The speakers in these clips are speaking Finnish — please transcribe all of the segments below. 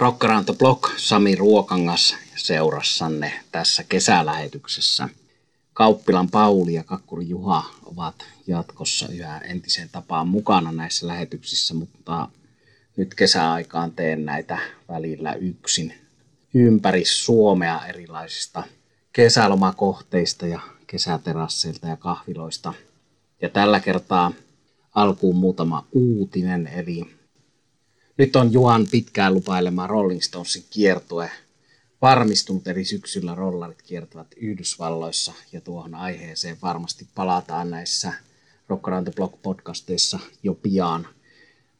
The Block, Sami Ruokangas seurassanne tässä kesälähetyksessä. Kauppilan Pauli ja Kakkuri Juha ovat jatkossa yhä entiseen tapaan mukana näissä lähetyksissä, mutta nyt kesäaikaan teen näitä välillä yksin ympäri Suomea erilaisista kesälomakohteista ja kesäterasseilta ja kahviloista. Ja tällä kertaa alkuun muutama uutinen, eli nyt on Juhan pitkään lupailema Rolling Stonesin kiertue varmistunut, eli syksyllä rollarit kiertävät Yhdysvalloissa, ja tuohon aiheeseen varmasti palataan näissä Rock Around the Block podcasteissa jo pian.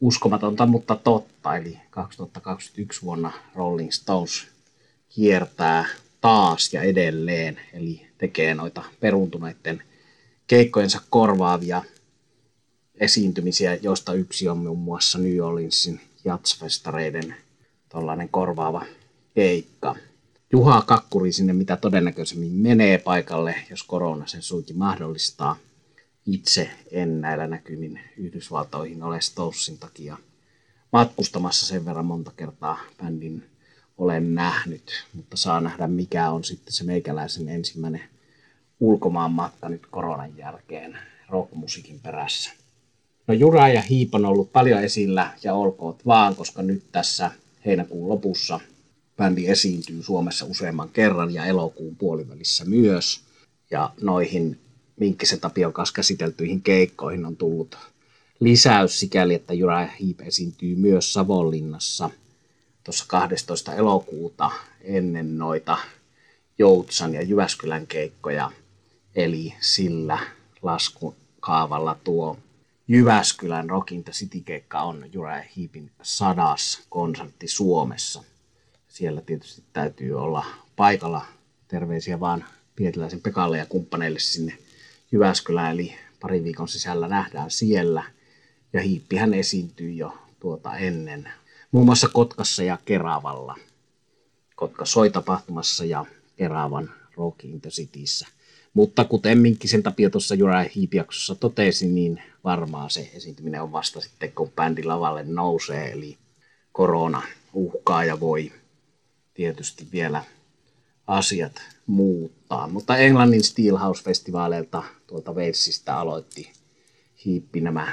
Uskomatonta, mutta totta, eli 2021 vuonna Rolling Stones kiertää taas ja edelleen, eli tekee noita peruntuneiden keikkojensa korvaavia esiintymisiä, joista yksi on muun muassa New Orleansin jatsfestareiden tällainen korvaava keikka. Juha Kakkuri sinne mitä todennäköisemmin menee paikalle, jos korona sen suinkin mahdollistaa. Itse en näillä näkymin Yhdysvaltoihin ole Stoussin takia matkustamassa sen verran monta kertaa bändin olen nähnyt, mutta saa nähdä mikä on sitten se meikäläisen ensimmäinen ulkomaan matka nyt koronan jälkeen rockmusiikin perässä. No Jura ja Hiip on ollut paljon esillä ja olkoot vaan, koska nyt tässä heinäkuun lopussa bändi esiintyy Suomessa useamman kerran ja elokuun puolivälissä myös. Ja noihin Minkkisen Tapion kanssa käsiteltyihin keikkoihin on tullut lisäys sikäli, että Jura ja Hiip esiintyy myös Savonlinnassa tuossa 12. elokuuta ennen noita Joutsan ja Jyväskylän keikkoja. Eli sillä laskukaavalla tuo Jyväskylän Rock in the City-keikka on Jura Hiipin sadas konsertti Suomessa. Siellä tietysti täytyy olla paikalla. Terveisiä vaan Pietiläisen Pekalle ja kumppaneille sinne Jyväskylään, eli pari viikon sisällä nähdään siellä. Ja Hiippihän esiintyy jo tuota ennen, muun muassa Kotkassa ja Keravalla. Kotka soi tapahtumassa ja Keravan Rock in the Cityssä – mutta kuten Minkkisen Tapio tuossa Jura Hiipiaksossa totesi, niin varmaan se esiintyminen on vasta sitten, kun bändi lavalle nousee, eli korona uhkaa ja voi tietysti vielä asiat muuttaa. Mutta Englannin Steelhouse-festivaaleilta tuolta Walesista aloitti Hiippi nämä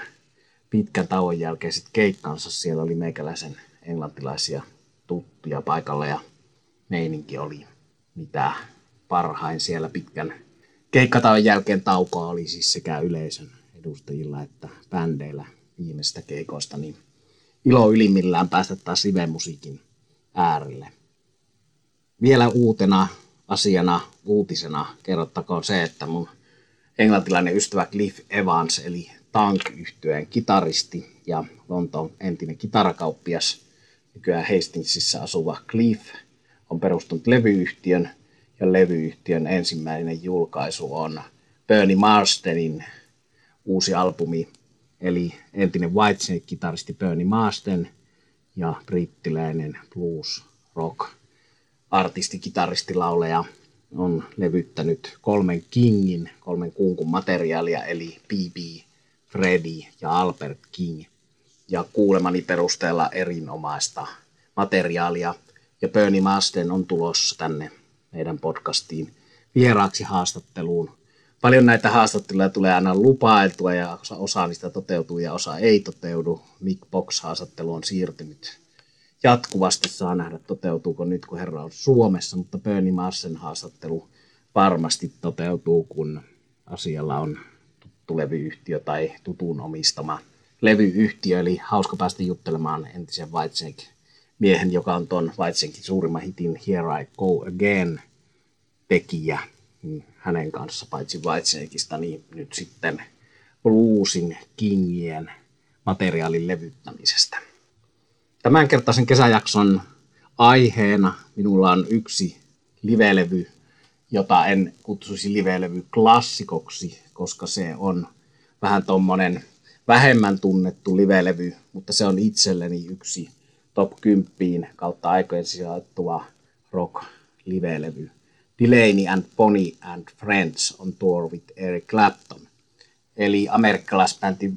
pitkän tauon jälkeiset keikkansa. Siellä oli meikäläisen englantilaisia tuttuja paikalla ja meininki oli mitä parhain siellä pitkän keikkataon jälkeen taukoa oli siis sekä yleisön edustajilla että bändeillä viimeistä keikoista, niin ilo ylimmillään päästä taas live-musiikin äärelle. Vielä uutena asiana, uutisena kerrottakoon se, että mun englantilainen ystävä Cliff Evans, eli tank yhtyeen kitaristi ja Lontoon entinen kitarakauppias, nykyään Hastingsissa asuva Cliff, on perustunut levyyhtiön, ja levyyhtiön ensimmäinen julkaisu on Bernie Marstenin uusi albumi, eli entinen Whitesnake-kitaristi Bernie Marsden ja brittiläinen blues rock artisti, kitaristi, lauleja on levyttänyt kolmen Kingin, kolmen kunkun materiaalia, eli B.B., Freddy ja Albert King. Ja kuulemani perusteella erinomaista materiaalia. Ja Bernie Marsden on tulossa tänne meidän podcastiin vieraaksi haastatteluun. Paljon näitä haastatteluja tulee aina lupailtua ja osa, osa niistä toteutuu ja osa ei toteudu. Mick Box-haastattelu on siirtynyt jatkuvasti. Saa nähdä toteutuuko nyt, kun herra on Suomessa, mutta Bernie Marsen haastattelu varmasti toteutuu, kun asialla on tuttu levyyhtiö tai tutun omistama levyyhtiö. Eli hauska päästä juttelemaan entisen Whitesnake miehen, joka on tuon Whitesnakein suurimman hitin Here I Go Again tekijä niin hänen kanssa, paitsi Whitesnakeista, niin nyt sitten bluesin kingien materiaalin levyttämisestä. Tämänkertaisen kesäjakson aiheena minulla on yksi livelevy, jota en kutsuisi livelevy klassikoksi, koska se on vähän tuommoinen vähemmän tunnettu livelevy, mutta se on itselleni yksi top 10 kautta aikojen sijoittuva rock livelevy. Delaney and Bonnie and Friends on tour with Eric Clapton. Eli amerikkalaisbändi,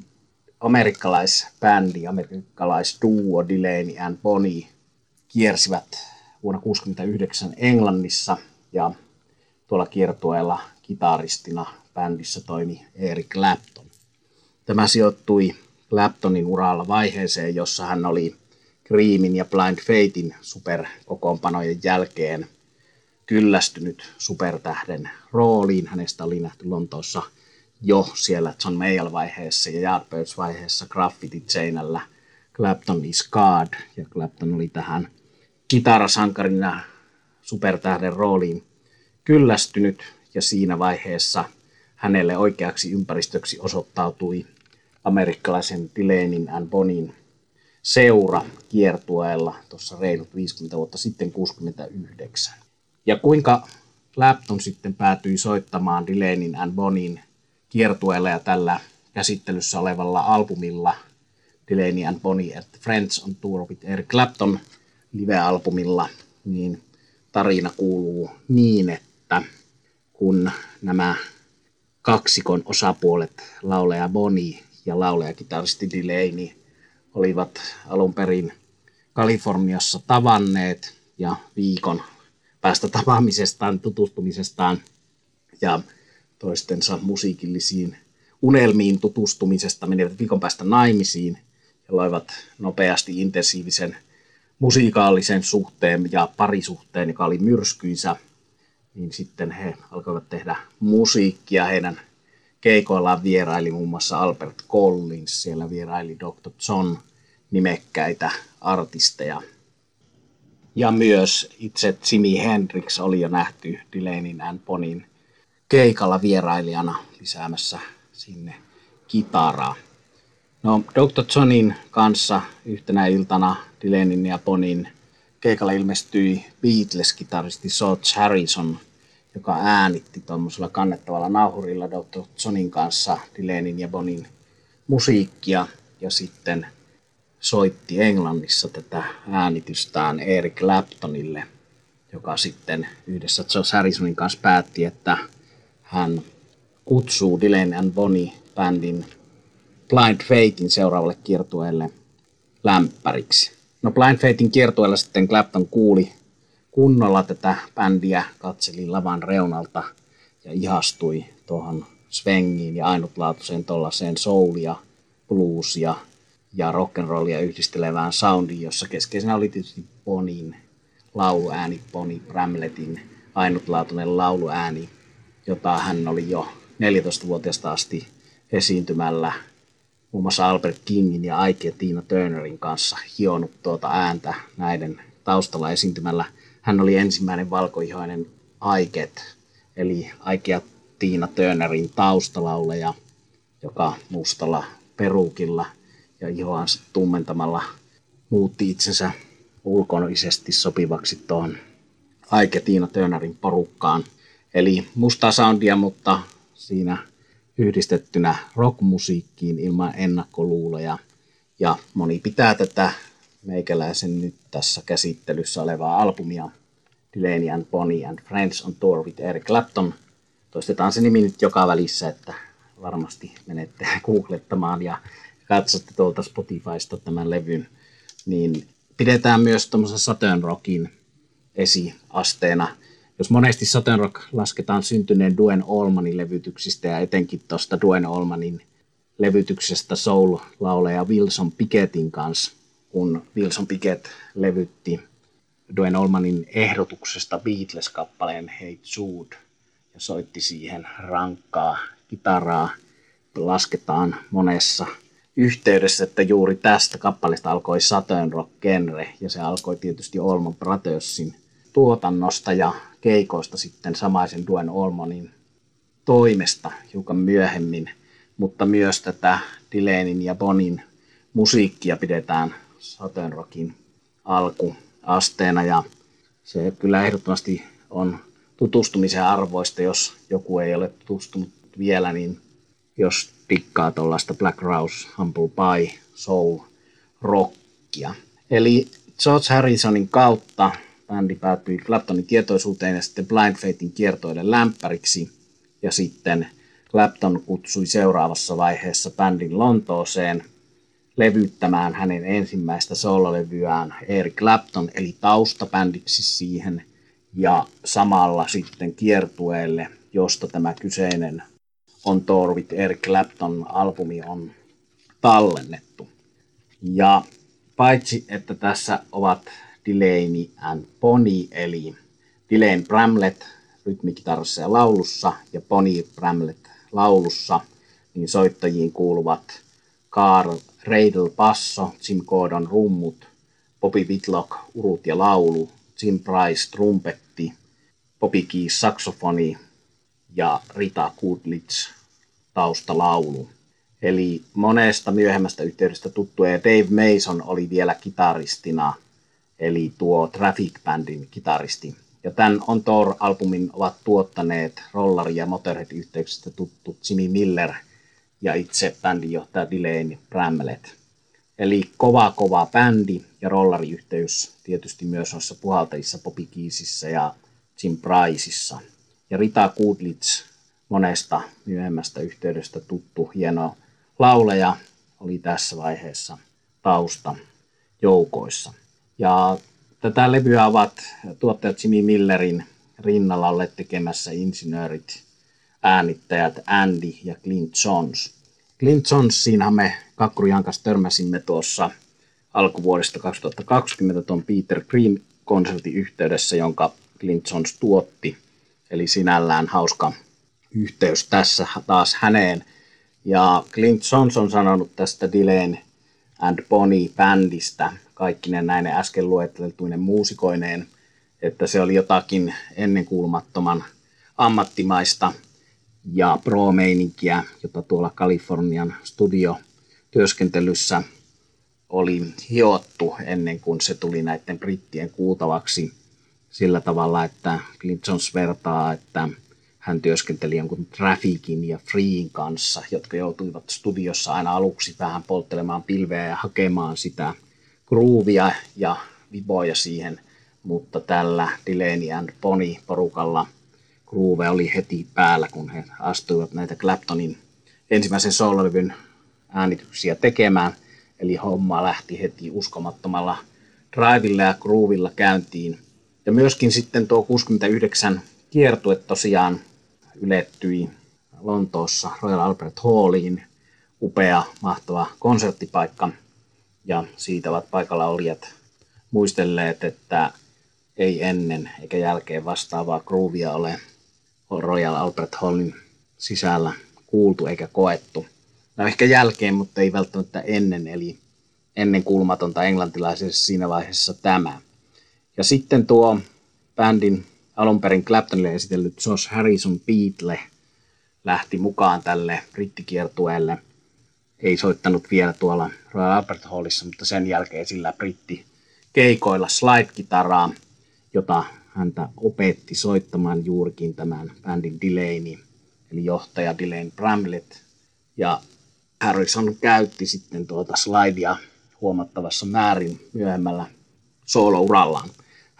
amerikkalaisbändi, amerikkalaisduo Delaney and Bonnie kiersivät vuonna 1969 Englannissa ja tuolla kiertueella kitaristina bändissä toimi Eric Clapton. Tämä sijoittui Claptonin uralla vaiheeseen, jossa hän oli Creamin ja Blind Fatein superkokoonpanojen jälkeen kyllästynyt supertähden rooliin. Hänestä oli nähty Lontoossa jo siellä John Mayall-vaiheessa ja Yardbirds-vaiheessa graffitit seinällä Clapton is God, ja Clapton oli tähän kitarasankarina supertähden rooliin kyllästynyt, ja siinä vaiheessa hänelle oikeaksi ympäristöksi osoittautui amerikkalaisen Dylanin and Bonin seura kiertueella tuossa reilut 50 vuotta sitten 69. Ja kuinka Clapton sitten päätyi soittamaan Dylanin and Bonin kiertueella ja tällä käsittelyssä olevalla albumilla Delaney and Bonnie at Friends on Tour with Eric Clapton live-albumilla, niin tarina kuuluu niin, että kun nämä kaksikon osapuolet, laulaja Bonnie ja laulaja kitaristi Delaney, olivat alun perin Kaliforniassa tavanneet ja viikon päästä tapaamisestaan, tutustumisestaan ja toistensa musiikillisiin unelmiin tutustumisesta, menivät viikon päästä naimisiin ja loivat nopeasti intensiivisen musiikaalisen suhteen ja parisuhteen, joka oli myrskyisä, niin sitten he alkoivat tehdä musiikkia. Heidän keikoillaan vieraili muun muassa Albert Collins, siellä vieraili Dr. John, nimekkäitä artisteja. Ja myös itse Jimi Hendrix oli jo nähty Dylanin and Bonin keikalla vierailijana lisäämässä sinne kitaraa. No, Dr. Johnin kanssa yhtenä iltana Dylanin ja Bonin keikalla ilmestyi Beatles-kitaristi George Harrison, joka äänitti tuommoisella kannettavalla nauhurilla Dr. Johnin kanssa Dylanin ja Bonin musiikkia ja sitten soitti Englannissa tätä äänitystään Eric Claptonille, joka sitten yhdessä George Harrisonin kanssa päätti, että hän kutsuu Dylan and Bonnie bändin Blind Fatein seuraavalle kiertueelle lämpäriksi. No Blind Fatein kiertueella sitten Clapton kuuli kunnolla tätä bändiä, katseli lavan reunalta ja ihastui tuohon svengiin ja ainutlaatuiseen tuollaiseen soulia, bluesia ja rock'n'rollia yhdistelevään soundiin, jossa keskeisenä oli tietysti Bonin lauluääni, Bonnie Bramlettin ainutlaatuinen lauluääni, jota hän oli jo 14-vuotiaasta asti esiintymällä muun muassa Albert Kingin ja Ike ja Tina Turnerin kanssa hionut tuota ääntä näiden taustalla esiintymällä. Hän oli ensimmäinen valkoihoinen Aiket, eli Ike ja Tina Turnerin taustalauleja, joka mustalla perukilla ja ihoansa tummentamalla muutti itsensä ulkoisesti sopivaksi tuohon Aike Tiina Turnerin porukkaan. Eli mustaa soundia, mutta siinä yhdistettynä rockmusiikkiin ilman ennakkoluuloja. Ja moni pitää tätä meikäläisen nyt tässä käsittelyssä olevaa albumia Delaney and Bonnie and Friends on Tour with Eric Clapton. Toistetaan se nimi nyt joka välissä, että varmasti menette googlettamaan ja katsotte tuolta Spotifysta tämän levyn. Niin pidetään myös tuommoisen Saturn Rockin esiasteena jos monesti Southern Rock lasketaan syntyneen Duen Olmanin levytyksistä ja etenkin tuosta Duen Olmanin levytyksestä soul-lauleja Wilson Pickettin kanssa, kun Wilson Pickett levytti Duen Olmanin ehdotuksesta Beatles-kappaleen Hey Jude ja soitti siihen rankkaa kitaraa. Lasketaan monessa yhteydessä, että juuri tästä kappaleesta alkoi Southern Rock genre ja se alkoi tietysti Olman Brothersin tuotannosta ja keikoista sitten samaisen Duen Olmonin toimesta hiukan myöhemmin, mutta myös tätä Dylanin ja Bonin musiikkia pidetään Southern Rockin alkuasteena ja se kyllä ehdottomasti on tutustumisen arvoista, jos joku ei ole tutustunut vielä, niin jos tikkaa tuollaista Black Rouse, Humble Pie, Soul, Rockia. Eli George Harrisonin kautta bändi päätyi Claptonin tietoisuuteen ja sitten Blind Fatein kiertoille lämpäriksi. Ja sitten Clapton kutsui seuraavassa vaiheessa bändin Lontooseen levyttämään hänen ensimmäistä soololevyään Eric Clapton, eli taustabändiksi siihen, ja samalla sitten kiertueelle, josta tämä kyseinen On Tour with Eric Clapton albumi on tallennettu. Ja paitsi, että tässä ovat Delaney and Pony, eli Delaney Bramlett rytmikitarassa ja laulussa ja Pony Bramlett laulussa, niin soittajiin kuuluvat Carl Reidel basso, Jim Gordon rummut, Bobby Whitlock urut ja laulu, Jim Price trumpetti, Bobby Keys saksofoni ja Rita Kudlitz taustalaulu. Eli monesta myöhemmästä yhteydestä tuttu ja Dave Mason oli vielä kitaristina, eli tuo Traffic Bandin kitaristi. Ja tämän On Tour-albumin ovat tuottaneet Rollari- ja Motorhead-yhteyksistä tuttu Jimmy Miller ja itse bändinjohtaja Delaney Bramlett. Eli kova kova bändi ja rollariyhteys tietysti myös noissa puhaltajissa Bobby Keesissä ja Jim Priceissa. Ja Rita Kudlitz, monesta myöhemmästä yhteydestä tuttu hieno lauleja, oli tässä vaiheessa tausta joukoissa. Ja tätä levyä ovat tuottajat Jimmy Millerin rinnalla olleet tekemässä insinöörit, äänittäjät Andy ja Clint Jones. Clint Jonesiinhan me Kakkurian kanssa törmäsimme tuossa alkuvuodesta 2020 tuon Peter Green konsertin yhteydessä, jonka Clint Jones tuotti. Eli sinällään hauska yhteys tässä taas häneen. Ja Clint Jones on sanonut tästä Dylan and Bonnie bändistä, kaikki ne näin äsken luetteltuinen muusikoineen, että se oli jotakin ennenkuulumattoman ammattimaista ja pro-meininkiä, jota tuolla Kalifornian studio työskentelyssä oli hiottu ennen kuin se tuli näiden brittien kuultavaksi sillä tavalla, että Clint Jones vertaa, että hän työskenteli jonkun Trafficin ja Freein kanssa, jotka joutuivat studiossa aina aluksi vähän polttelemaan pilveä ja hakemaan sitä groovia ja viboja siihen, mutta tällä Delaney and Pony porukalla groove oli heti päällä, kun he astuivat näitä Claptonin ensimmäisen soololevyn äänityksiä tekemään. Eli homma lähti heti uskomattomalla drivilla ja groovilla käyntiin. Ja myöskin sitten tuo 69 kiertue tosiaan ylettyi Lontoossa Royal Albert Halliin. Upea, mahtava konserttipaikka. Ja siitä ovat paikalla olijat muistelleet, että ei ennen eikä jälkeen vastaavaa groovia ole Royal Albert Hallin sisällä kuultu eikä koettu. No ehkä jälkeen, mutta ei välttämättä ennen, eli ennen kulmatonta englantilaisessa siinä vaiheessa tämä. Ja sitten tuo bändin alun perin Claptonille esitellyt Josh Harrison Beatle lähti mukaan tälle brittikiertueelle. Ei soittanut vielä tuolla Royal Albert Hallissa, mutta sen jälkeen sillä britti keikoilla slide-kitaraa, jota häntä opetti soittamaan juurikin tämän bändin Delaney, eli johtaja Delaney Bramlett. Ja Harrison käytti sitten tuota slidea huomattavassa määrin myöhemmällä soolourallaan.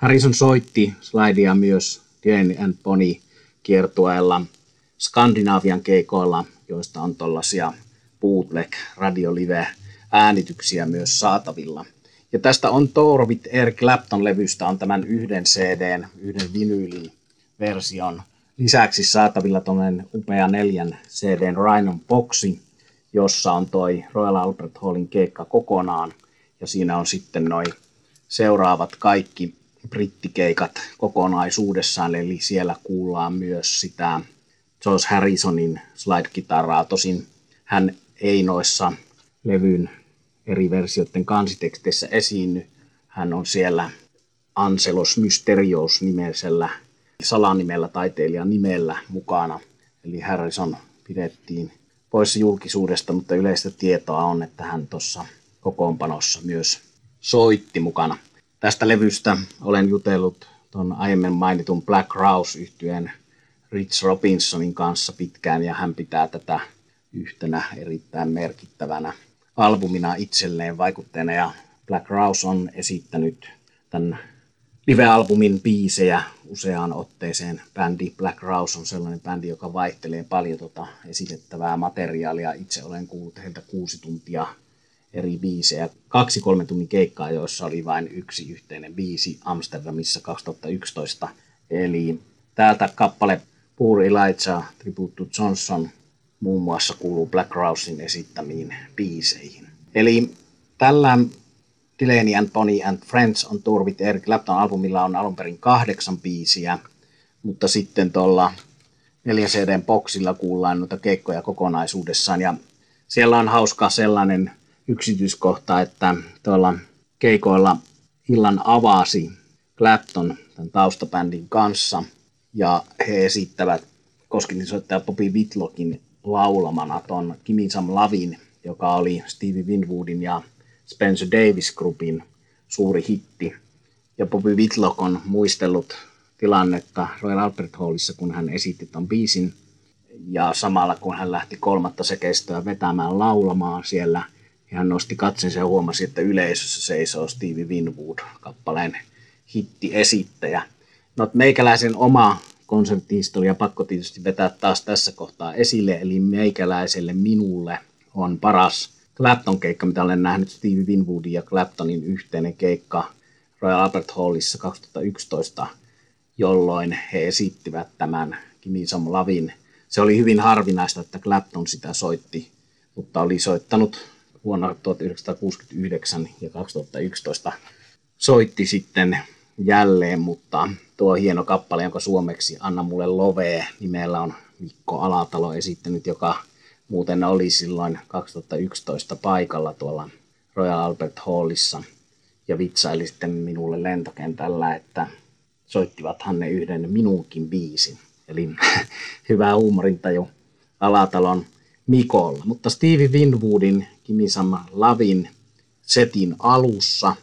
Harrison soitti slidea myös Delaney and Pony kiertueella Skandinavian keikoilla, joista on tuollaisia bootleg radiolive äänityksiä myös saatavilla. Ja tästä on Torvit Eric Clapton-levystä on tämän yhden CDn, yhden vinyylin version. Lisäksi saatavilla tuollainen upea neljän CDn Rhinon boxi, jossa on toi Royal Albert Hallin keikka kokonaan. Ja siinä on sitten noin seuraavat kaikki brittikeikat kokonaisuudessaan, eli siellä kuullaan myös sitä George Harrisonin slide-kitaraa. Tosin hän ei noissa levyn eri versioiden kansiteksteissä esiinny. Hän on siellä Anselos Mysterios nimellä salanimellä taiteilijan nimellä mukana. Eli Harrison pidettiin poissa julkisuudesta, mutta yleistä tietoa on, että hän tuossa kokoonpanossa myös soitti mukana. Tästä levystä olen jutellut tuon aiemmin mainitun Black Rouse yhtyeen Rich Robinsonin kanssa pitkään ja hän pitää tätä yhtenä erittäin merkittävänä albumina itselleen vaikutteena ja Black Rouse on esittänyt tämän live-albumin biisejä useaan otteeseen. Bändi Black Rouse on sellainen bändi, joka vaihtelee paljon tuota esitettävää materiaalia. Itse olen kuullut heiltä kuusi tuntia eri biisejä. Kaksi kolmen tunnin keikkaa, joissa oli vain yksi yhteinen biisi Amsterdamissa 2011. Eli täältä kappale Poor Elijah, Tribute to Johnson, muun muassa kuuluu Black Rousein esittämiin biiseihin. Eli tällä Delaney and Bonnie and Friends on Tour with Eric Clapton albumilla on alun perin kahdeksan biisiä, mutta sitten tuolla 4 cd boxilla kuullaan noita keikkoja kokonaisuudessaan ja siellä on hauska sellainen yksityiskohta, että tuolla keikoilla illan avasi Clapton tämän taustabändin kanssa ja he esittävät Koskinin soittaja Bobby Whitlockin laulamana ton Kimi Sam Lavin, joka oli Stevie Winwoodin ja Spencer Davis Groupin suuri hitti. Ja Bobby Whitlock on muistellut tilannetta Royal Albert Hallissa, kun hän esitti ton biisin. Ja samalla kun hän lähti kolmatta sekeistöä vetämään laulamaan siellä, niin hän nosti katsensa ja huomasi, että yleisössä seisoo Stevie Winwood, kappaleen hitti-esittäjä. No, meikäläisen oma konserttihistoria pakko tietysti vetää taas tässä kohtaa esille, eli meikäläiselle minulle on paras Clapton-keikka, mitä olen nähnyt Stevie Winwoodin ja Claptonin yhteinen keikka Royal Albert Hallissa 2011, jolloin he esittivät tämän Some Lavin. Se oli hyvin harvinaista, että Clapton sitä soitti, mutta oli soittanut vuonna 1969 ja 2011 soitti sitten jälleen, mutta tuo hieno kappale, jonka suomeksi Anna mulle lovee nimellä on Mikko Alatalo esittänyt, joka muuten oli silloin 2011 paikalla tuolla Royal Albert Hallissa ja vitsaili sitten minulle lentokentällä, että soittivathan ne yhden minunkin biisin. Eli hyvä huumorintaju Alatalon Mikolla. Mutta Stevie Winwoodin Kimisama Lavin setin alussa,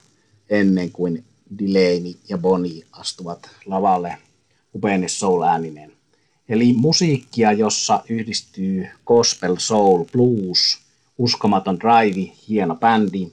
ennen kuin Delaney ja Bonnie astuvat lavalle upeinen soul-ääninen. Eli musiikkia, jossa yhdistyy gospel, soul, blues, uskomaton drive, hieno bändi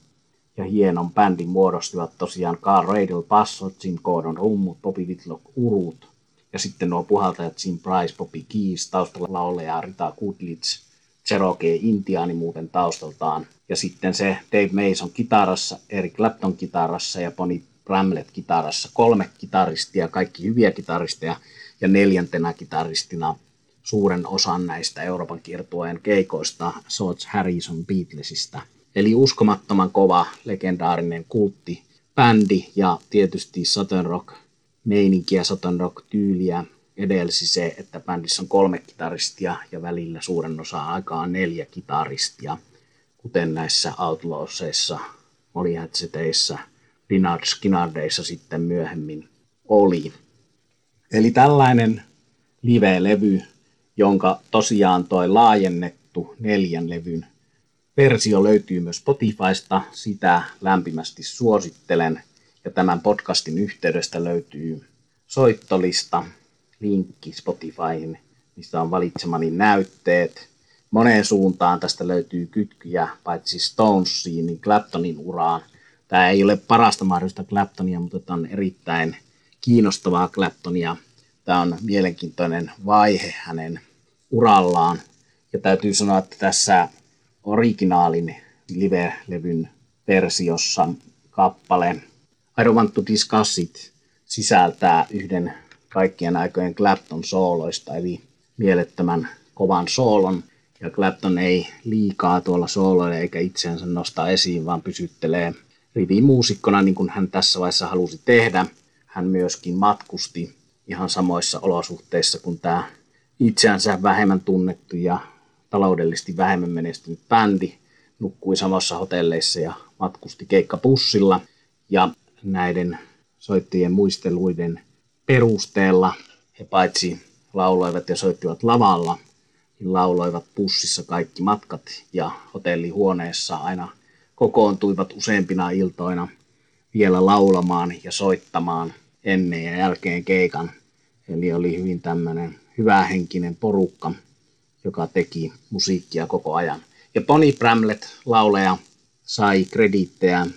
ja hienon bändin muodostivat tosiaan Carl Radle basso, Jim Gordon rummut, Bobby Whitlock urut ja sitten nuo puhaltajat Jim Price, Bobby Keys, taustalla lauleja Rita Goodlitz, Cherokee Intiaani muuten taustaltaan ja sitten se Dave Mason kitarassa, Eric Clapton kitarassa ja Bonnie Bramlett kitarassa. Kolme kitaristia, kaikki hyviä kitaristeja ja neljäntenä kitaristina suuren osan näistä Euroopan kiertueen keikoista George Harrison Beatlesista. Eli uskomattoman kova, legendaarinen kultti, bändi ja tietysti Southern Rock meininkiä, Southern Rock tyyliä edelsi se, että bändissä on kolme kitaristia ja välillä suuren osa aikaa neljä kitaristia, kuten näissä Outlawsissa, Molly Hatcheteissa, Dinard Skinardeissa sitten myöhemmin oli. Eli tällainen live-levy, jonka tosiaan toi laajennettu neljän levyn versio löytyy myös Spotifysta, sitä lämpimästi suosittelen. Ja tämän podcastin yhteydestä löytyy soittolista, linkki Spotifyhin, mistä on valitsemani näytteet. Moneen suuntaan tästä löytyy kytkyjä, paitsi Stonesiin, niin Claptonin uraan. Tämä ei ole parasta mahdollista Claptonia, mutta tämä on erittäin kiinnostavaa Claptonia. Tämä on mielenkiintoinen vaihe hänen urallaan. Ja täytyy sanoa, että tässä originaalin live-levyn versiossa kappale I Don't Want to Discuss It sisältää yhden kaikkien aikojen Clapton sooloista, eli mielettömän kovan soolon. Ja Clapton ei liikaa tuolla sooloille eikä itseänsä nosta esiin, vaan pysyttelee rivimuusikkona niin kuin hän tässä vaiheessa halusi tehdä. Hän myöskin matkusti ihan samoissa olosuhteissa kuin tämä itseänsä vähemmän tunnettu ja taloudellisesti vähemmän menestynyt bändi. Nukkui samassa hotelleissa ja matkusti keikkapussilla. Ja näiden soittajien muisteluiden perusteella he paitsi lauloivat ja soittivat lavalla, niin lauloivat pussissa kaikki matkat ja hotellihuoneessa aina kokoontuivat useampina iltoina vielä laulamaan ja soittamaan ennen ja jälkeen keikan. Eli oli hyvin tämmöinen hyvähenkinen porukka, joka teki musiikkia koko ajan. Ja Bonnie Bramlett, lauleja, sai krediittejä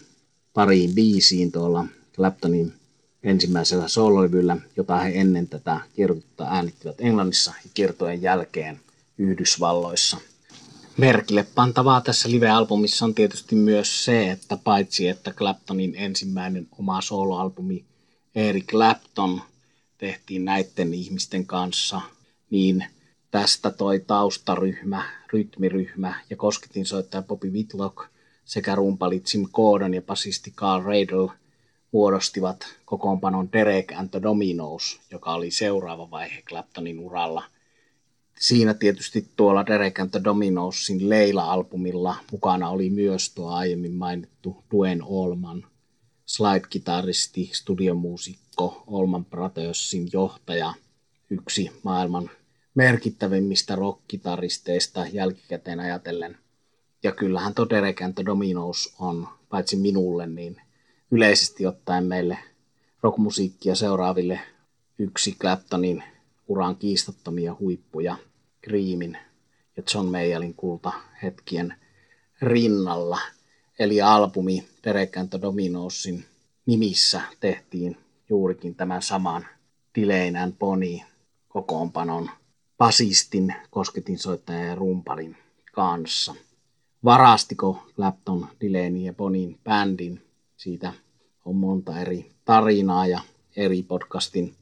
pariin biisiin tuolla Claptonin ensimmäisellä soololevyllä, jota he ennen tätä kiertotetta äänittivät Englannissa ja kiertojen jälkeen Yhdysvalloissa. Merkille pantavaa tässä live-albumissa on tietysti myös se, että paitsi että Claptonin ensimmäinen oma soloalbumi Eric Clapton tehtiin näiden ihmisten kanssa, niin tästä toi taustaryhmä, rytmiryhmä ja kosketinsoittaja Bobby Whitlock sekä rumpalit Jim Gordon ja basisti Carl Radle muodostivat kokoonpanon Derek and the Dominos, joka oli seuraava vaihe Claptonin uralla – siinä tietysti tuolla Derek and the Dominosin Leila-albumilla mukana oli myös tuo aiemmin mainittu Duen Olman, slide-kitaristi, studiomuusikko, Olman Brothersin johtaja, yksi maailman merkittävimmistä rockkitaristeista jälkikäteen ajatellen. Ja kyllähän tuo Derek and the Dominos on, paitsi minulle, niin yleisesti ottaen meille rockmusiikkia seuraaville yksi Claptonin uran kiistattomia huippuja – Creamin ja John Mayallin kulta hetkien rinnalla. Eli albumi Derek and Dominosin nimissä tehtiin juurikin tämän saman and Bonnie kokoonpanon basistin, kosketinsoittajan ja rumpalin kanssa. Varastiko Clapton Dylanin ja Bonin bändin? Siitä on monta eri tarinaa ja eri podcastin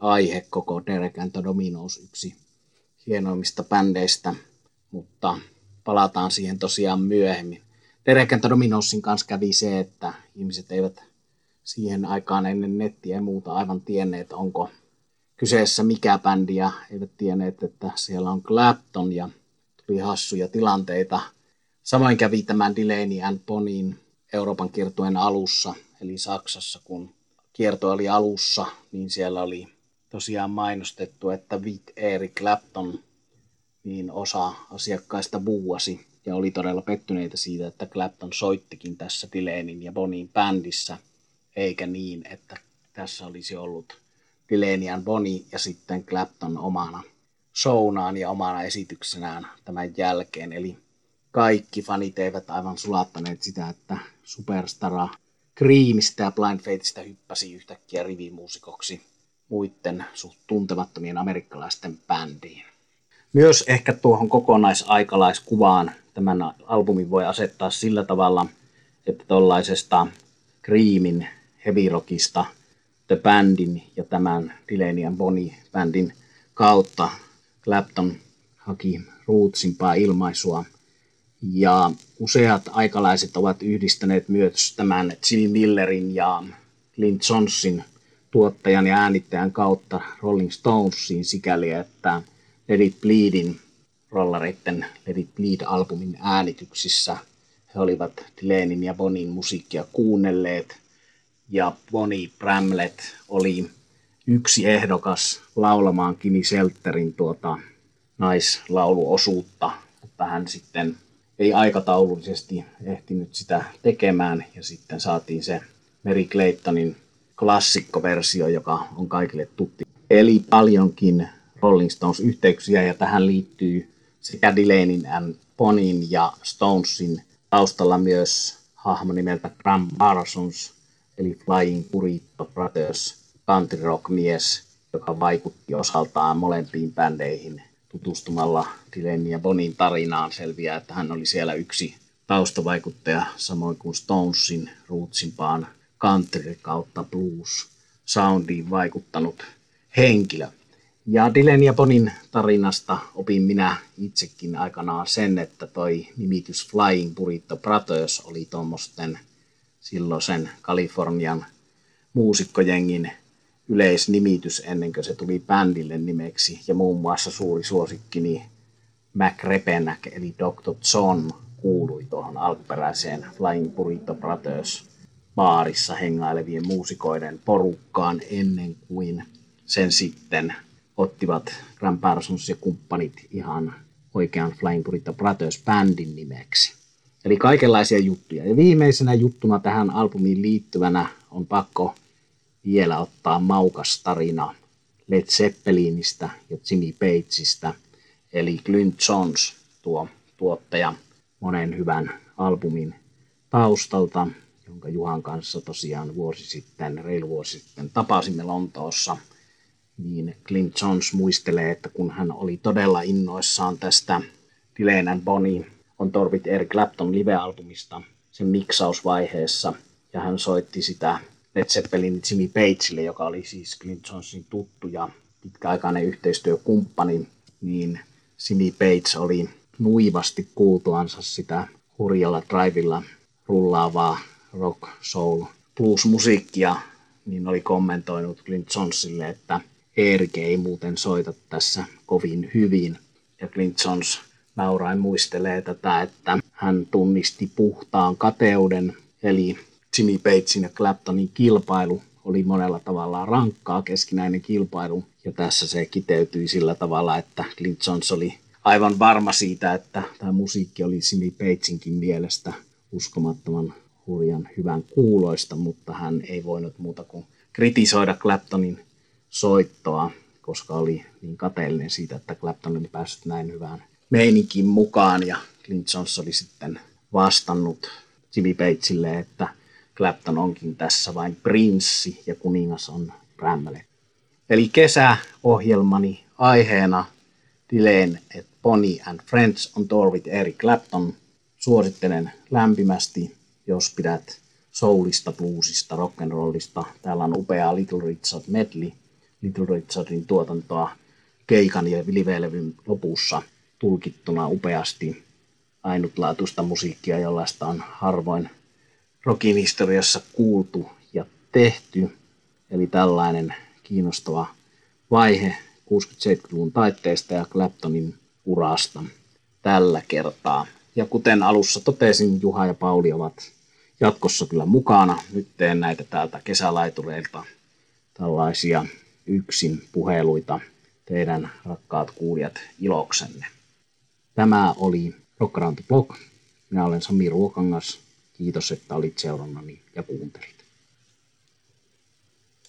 aihe koko Derek and the Dominos yksi hienoimmista bändeistä, mutta palataan siihen tosiaan myöhemmin. Derek Dominosin kanssa kävi se, että ihmiset eivät siihen aikaan ennen nettiä ja muuta aivan tienneet, onko kyseessä mikä bändi ja eivät tienneet, että siellä on Clapton ja tuli hassuja tilanteita. Samoin kävi tämän Delaney and Bonin Euroopan kiertueen alussa, eli Saksassa, kun kierto oli alussa, niin siellä oli tosiaan mainostettu, että with Eric Clapton, niin osa asiakkaista buuasi ja oli todella pettyneitä siitä, että Clapton soittikin tässä Dylanin ja Bonin bändissä, eikä niin, että tässä olisi ollut Dylan Boni ja sitten Clapton omana shownaan ja omana esityksenään tämän jälkeen. Eli kaikki fanit eivät aivan sulattaneet sitä, että Superstara Creamista ja Blind Faithistä hyppäsi yhtäkkiä rivimuusikoksi muiden suht tuntemattomien amerikkalaisten bändiin. Myös ehkä tuohon kokonaisaikalaiskuvaan tämän albumin voi asettaa sillä tavalla, että tuollaisesta Creamin heavy rockista, The Bandin ja tämän Delaney Bonnie bändin kautta Clapton haki ruutsimpaa ilmaisua. Ja useat aikalaiset ovat yhdistäneet myös tämän Jimmy Millerin ja Clint Johnson tuottajan ja äänittäjän kautta Rolling Stonesiin sikäli, että Let It Bleedin rollareitten Let It Bleed-albumin äänityksissä he olivat Dylanin ja Bonin musiikkia kuunnelleet. Ja Bonnie Bramlett oli yksi ehdokas laulamaan Kimi Selterin tuota naislauluosuutta, mutta hän sitten ei aikataulullisesti ehtinyt sitä tekemään ja sitten saatiin se Mary Claytonin klassikkoversio, joka on kaikille tutti. Eli paljonkin Rolling Stones-yhteyksiä ja tähän liittyy sekä Dylanin and Bonin ja Stonesin taustalla myös hahmo nimeltä Graham Parsons, eli Flying Burrito Brothers, country rock mies, joka vaikutti osaltaan molempiin bändeihin tutustumalla Dylanin ja Bonin tarinaan selviää, että hän oli siellä yksi taustavaikuttaja, samoin kuin Stonesin ruutsimpaan country kautta blues soundiin vaikuttanut henkilö. Ja Dylan ja Bonin tarinasta opin minä itsekin aikanaan sen, että toi nimitys Flying Burrito Brothers oli tuommoisten silloisen Kalifornian muusikkojengin yleisnimitys ennen kuin se tuli bändille nimeksi. Ja muun muassa suuri suosikkini Mac Repenack eli Dr. John kuului tuohon alkuperäiseen Flying Burrito Brothers baarissa hengailevien muusikoiden porukkaan ennen kuin sen sitten ottivat Ram Parsons ja kumppanit ihan oikean Flying Burrito Brothers bändin nimeksi. Eli kaikenlaisia juttuja. Ja viimeisenä juttuna tähän albumiin liittyvänä on pakko vielä ottaa maukas tarina Led Zeppelinistä ja Jimmy Pageista, eli Clint Jones, tuo tuottaja monen hyvän albumin taustalta, jonka Juhan kanssa tosiaan vuosi sitten, reilu vuosi sitten tapasimme Lontoossa – niin Clint Jones muistelee, että kun hän oli todella innoissaan tästä Dylan Bonnie on Torvit Eric Clapton live-albumista sen miksausvaiheessa. Ja hän soitti sitä Led Zeppelin Jimmy Pageille, joka oli siis Clint Johnsonin tuttu ja pitkäaikainen yhteistyökumppani. Niin Jimmy Page oli nuivasti kuultuansa sitä hurjalla drivilla rullaavaa rock, soul, blues-musiikkia, niin oli kommentoinut Clint Johnsille, että Erik ei muuten soita tässä kovin hyvin. Ja Clint Jones naurain muistelee tätä, että hän tunnisti puhtaan kateuden, eli Jimmy Pagein ja Claptonin kilpailu oli monella tavalla rankkaa keskinäinen kilpailu, ja tässä se kiteytyi sillä tavalla, että Clint Jones oli aivan varma siitä, että tämä musiikki oli Jimmy Pageinkin mielestä uskomattoman hurjan hyvän kuuloista, mutta hän ei voinut muuta kuin kritisoida Claptonin soittoa, koska oli niin kateellinen siitä, että Clapton oli päässyt näin hyvään meininkin mukaan ja Clint Jones oli sitten vastannut Jimmy Pageille, että Clapton onkin tässä vain prinssi ja kuningas on Bramley. Eli kesäohjelmani aiheena Dylan et Bonnie and Friends on tour with Eric Clapton. Suosittelen lämpimästi, jos pidät soulista, bluesista, rock'n'rollista. Täällä on upea Little Richard medley, Little Richardin tuotantoa keikan ja livelevyn lopussa tulkittuna upeasti ainutlaatuista musiikkia, jollaista on harvoin rockin historiassa kuultu ja tehty. Eli tällainen kiinnostava vaihe 60-70-luvun taitteesta ja Claptonin urasta tällä kertaa. Ja kuten alussa totesin, Juha ja Pauli ovat jatkossa kyllä mukana. Nyt teen näitä täältä kesälaitureilta tällaisia yksin puheluita teidän rakkaat kuulijat iloksenne. Tämä oli Rock Around the Block. Minä olen Sami Ruokangas. Kiitos, että olit seurannani ja kuuntelit.